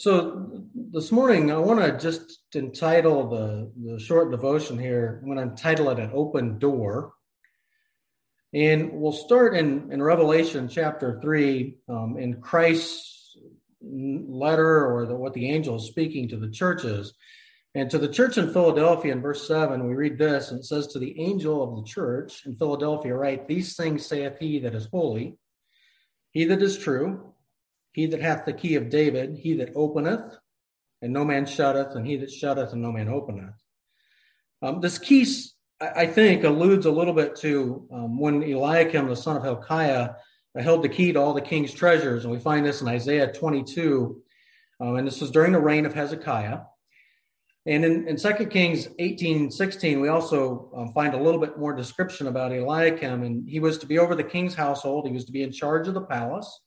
So this morning, I want to just entitle the, the short devotion here. I'm going to entitle it An Open Door. And we'll start in, in Revelation chapter 3 um, in Christ's letter or the, what the angel is speaking to the churches. And to the church in Philadelphia in verse 7, we read this, and it says, To the angel of the church in Philadelphia, write, These things saith he that is holy, he that is true he that hath the key of David, he that openeth, and no man shutteth, and he that shutteth, and no man openeth. Um, this key, I think, alludes a little bit to um, when Eliakim, the son of Hilkiah, held the key to all the king's treasures. And we find this in Isaiah 22. Um, and this was during the reign of Hezekiah. And in, in 2 Kings 18, 16, we also um, find a little bit more description about Eliakim. And he was to be over the king's household, he was to be in charge of the palace.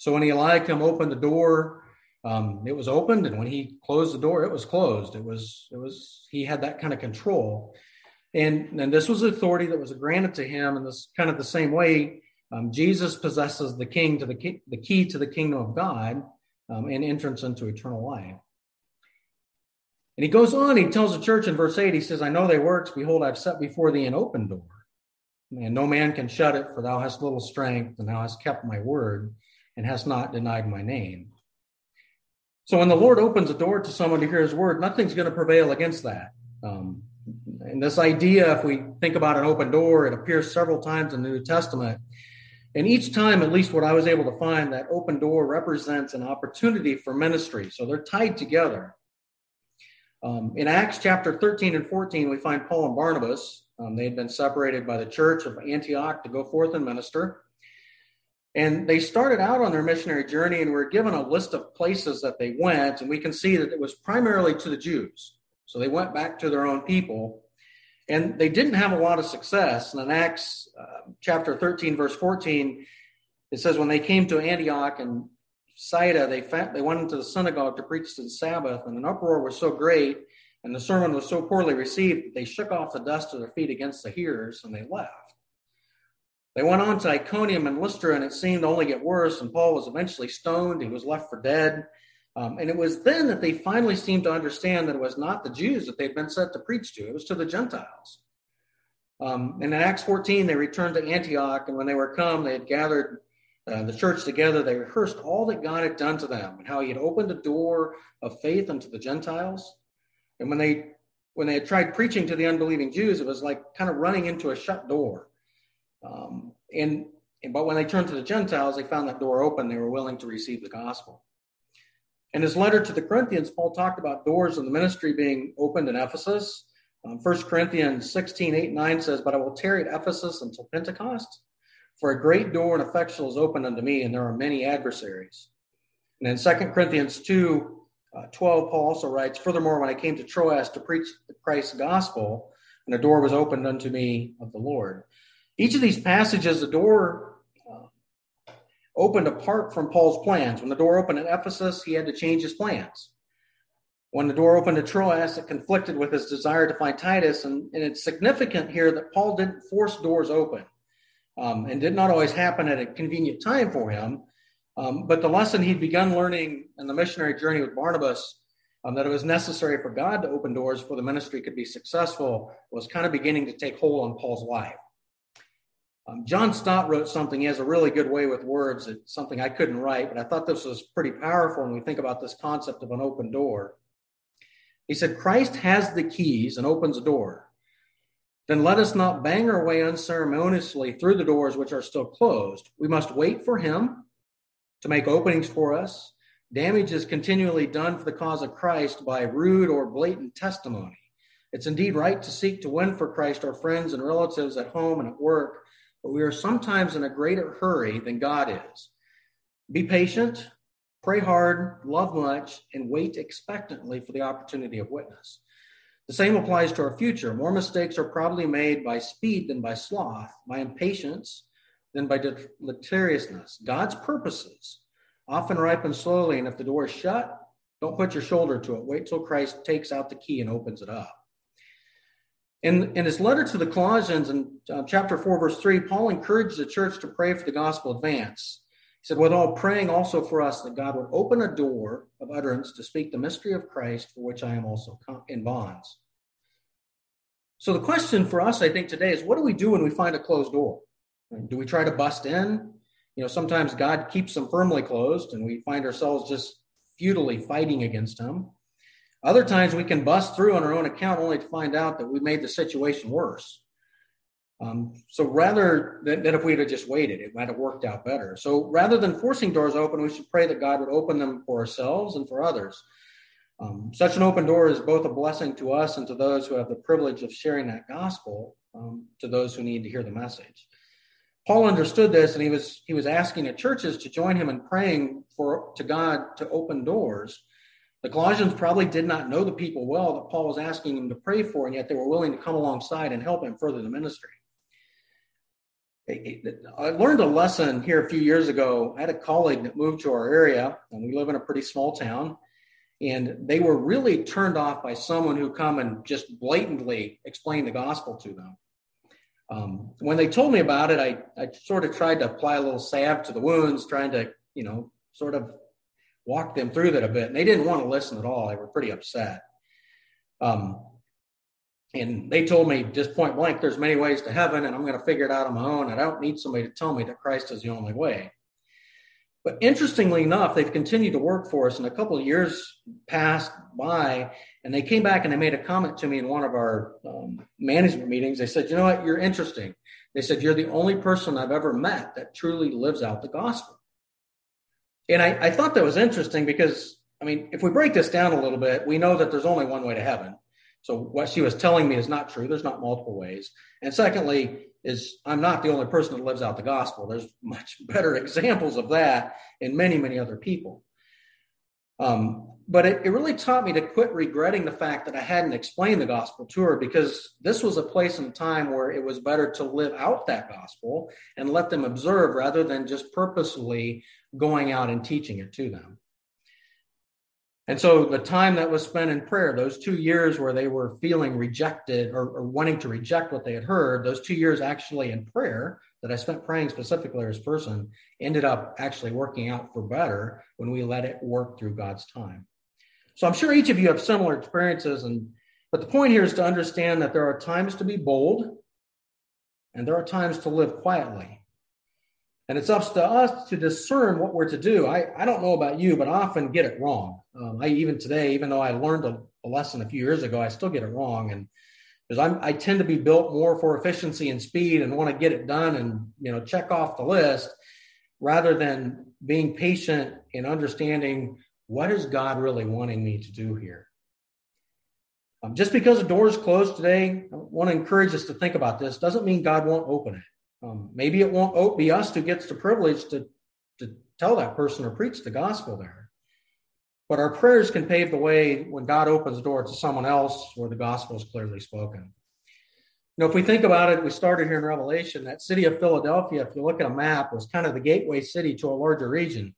So when Eliakim opened the door, um, it was opened, and when he closed the door, it was closed. It was it was he had that kind of control, and and this was authority that was granted to him in this kind of the same way. Um, Jesus possesses the king to the key, the key to the kingdom of God um, and entrance into eternal life. And he goes on, he tells the church in verse 8, he says, I know thy works, behold, I've set before thee an open door, and no man can shut it, for thou hast little strength, and thou hast kept my word and has not denied my name. So when the Lord opens a door to someone to hear his word, nothing's going to prevail against that. Um, and this idea, if we think about an open door, it appears several times in the New Testament. And each time, at least what I was able to find, that open door represents an opportunity for ministry. So they're tied together. Um, in Acts chapter 13 and 14, we find Paul and Barnabas. Um, they had been separated by the church of Antioch to go forth and minister. And they started out on their missionary journey and were given a list of places that they went. And we can see that it was primarily to the Jews. So they went back to their own people. And they didn't have a lot of success. And in Acts uh, chapter 13, verse 14, it says, When they came to Antioch and Sidon, they, they went into the synagogue to preach the Sabbath, and an uproar was so great and the sermon was so poorly received that they shook off the dust of their feet against the hearers and they left. They went on to Iconium and Lystra, and it seemed to only get worse. And Paul was eventually stoned. He was left for dead. Um, and it was then that they finally seemed to understand that it was not the Jews that they'd been sent to preach to, it was to the Gentiles. Um, and in Acts 14, they returned to Antioch, and when they were come, they had gathered uh, the church together. They rehearsed all that God had done to them and how He had opened the door of faith unto the Gentiles. And when they when they had tried preaching to the unbelieving Jews, it was like kind of running into a shut door. Um, and, but when they turned to the Gentiles, they found that door open. They were willing to receive the gospel. In his letter to the Corinthians, Paul talked about doors of the ministry being opened in Ephesus. Um, 1 Corinthians 16, 8, 9 says, But I will tarry at Ephesus until Pentecost, for a great door and effectual is opened unto me, and there are many adversaries. And in 2 Corinthians 2, uh, 12, Paul also writes, Furthermore, when I came to Troas to preach the Christ's gospel, and a door was opened unto me of the Lord. Each of these passages, the door opened apart from Paul's plans. When the door opened at Ephesus, he had to change his plans. When the door opened to Troas, it conflicted with his desire to find Titus. And, and it's significant here that Paul didn't force doors open um, and did not always happen at a convenient time for him. Um, but the lesson he'd begun learning in the missionary journey with Barnabas, um, that it was necessary for God to open doors for the ministry could be successful, was kind of beginning to take hold on Paul's life. Um, John Stott wrote something. He has a really good way with words. It's something I couldn't write, but I thought this was pretty powerful when we think about this concept of an open door. He said, Christ has the keys and opens a door. Then let us not bang our way unceremoniously through the doors which are still closed. We must wait for him to make openings for us. Damage is continually done for the cause of Christ by rude or blatant testimony. It's indeed right to seek to win for Christ our friends and relatives at home and at work but we are sometimes in a greater hurry than God is. Be patient, pray hard, love much, and wait expectantly for the opportunity of witness. The same applies to our future. More mistakes are probably made by speed than by sloth, by impatience than by deleteriousness. God's purposes often ripen slowly, and if the door is shut, don't put your shoulder to it. Wait till Christ takes out the key and opens it up. In, in his letter to the Colossians in uh, chapter 4, verse 3, Paul encouraged the church to pray for the gospel advance. He said, Withal, praying also for us that God would open a door of utterance to speak the mystery of Christ, for which I am also in bonds. So the question for us, I think, today is what do we do when we find a closed door? Do we try to bust in? You know, sometimes God keeps them firmly closed and we find ourselves just futilely fighting against him. Other times we can bust through on our own account only to find out that we made the situation worse. Um, so rather than, than if we had just waited, it might have worked out better. So rather than forcing doors open, we should pray that God would open them for ourselves and for others. Um, such an open door is both a blessing to us and to those who have the privilege of sharing that gospel um, to those who need to hear the message. Paul understood this, and he was he was asking the churches to join him in praying for to God to open doors. The Colossians probably did not know the people well that Paul was asking them to pray for, and yet they were willing to come alongside and help him further the ministry. I learned a lesson here a few years ago. I had a colleague that moved to our area, and we live in a pretty small town. And they were really turned off by someone who come and just blatantly explain the gospel to them. Um, when they told me about it, I, I sort of tried to apply a little salve to the wounds, trying to, you know, sort of walk them through that a bit. And they didn't want to listen at all. They were pretty upset. Um, and they told me just point blank, there's many ways to heaven, and I'm going to figure it out on my own. And I don't need somebody to tell me that Christ is the only way. But interestingly enough, they've continued to work for us. And a couple of years passed by, and they came back and they made a comment to me in one of our um, management meetings. They said, You know what? You're interesting. They said, You're the only person I've ever met that truly lives out the gospel. And I, I thought that was interesting because, I mean, if we break this down a little bit, we know that there's only one way to heaven. So what she was telling me is not true. There's not multiple ways. And secondly, is I'm not the only person that lives out the gospel. There's much better examples of that in many, many other people. Um, but it, it really taught me to quit regretting the fact that I hadn't explained the gospel to her because this was a place and time where it was better to live out that gospel and let them observe rather than just purposely going out and teaching it to them. And so the time that was spent in prayer, those two years where they were feeling rejected or, or, wanting to reject what they had heard, those two years actually in prayer that I spent praying specifically as person ended up actually working out for better when we let it work through God's time. So I'm sure each of you have similar experiences. And but the point here is to understand that there are times to be bold and there are times to live quietly. And it's up to us to discern what we're to do. I, I don't know about you, but I often get it wrong. Um, I even today, even though I learned a, a, lesson a few years ago, I still get it wrong. And because I tend to be built more for efficiency and speed and want to get it done and you know check off the list, rather than being patient and understanding what is God really wanting me to do here. Um, just because a door is closed today, I want to encourage us to think about this. Doesn't mean God won't open it. Um, maybe it won't be us who gets the privilege to, to tell that person or preach the gospel there. But our prayers can pave the way when God opens the door to someone else where the gospel is clearly spoken. You know, if we think about it, we started here in Revelation. That city of Philadelphia, if you look at a map, was kind of the gateway city to a larger region.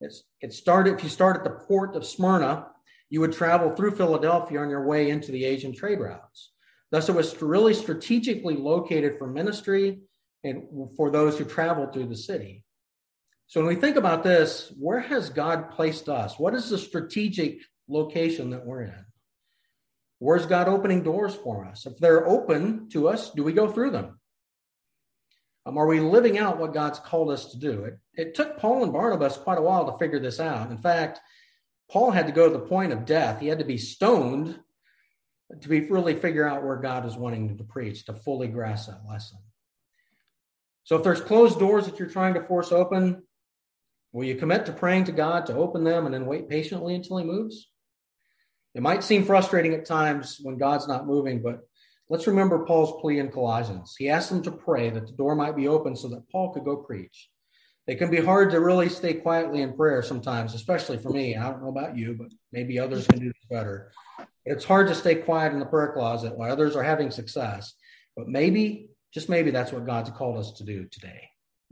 It's, it started, if you start at the port of Smyrna, you would travel through Philadelphia on your way into the Asian trade routes. Thus, it was really strategically located for ministry and for those who travel through the city. So when we think about this, where has God placed us? What is the strategic location that we're in? Where's God opening doors for us? If they're open to us, do we go through them? Um, are we living out what God's called us to do? It, it took Paul and Barnabas quite a while to figure this out. In fact, Paul had to go to the point of death. He had to be stoned to be really figure out where God is wanting him to preach, to fully grasp that lesson. So if there's closed doors that you're trying to force open, will you commit to praying to God to open them and then wait patiently until He moves? It might seem frustrating at times when God's not moving, but let's remember Paul's plea in Colossians. He asked them to pray that the door might be open so that Paul could go preach. It can be hard to really stay quietly in prayer sometimes, especially for me. I don't know about you, but maybe others can do this better. It's hard to stay quiet in the prayer closet while others are having success. But maybe just maybe that's what God's called us to do today.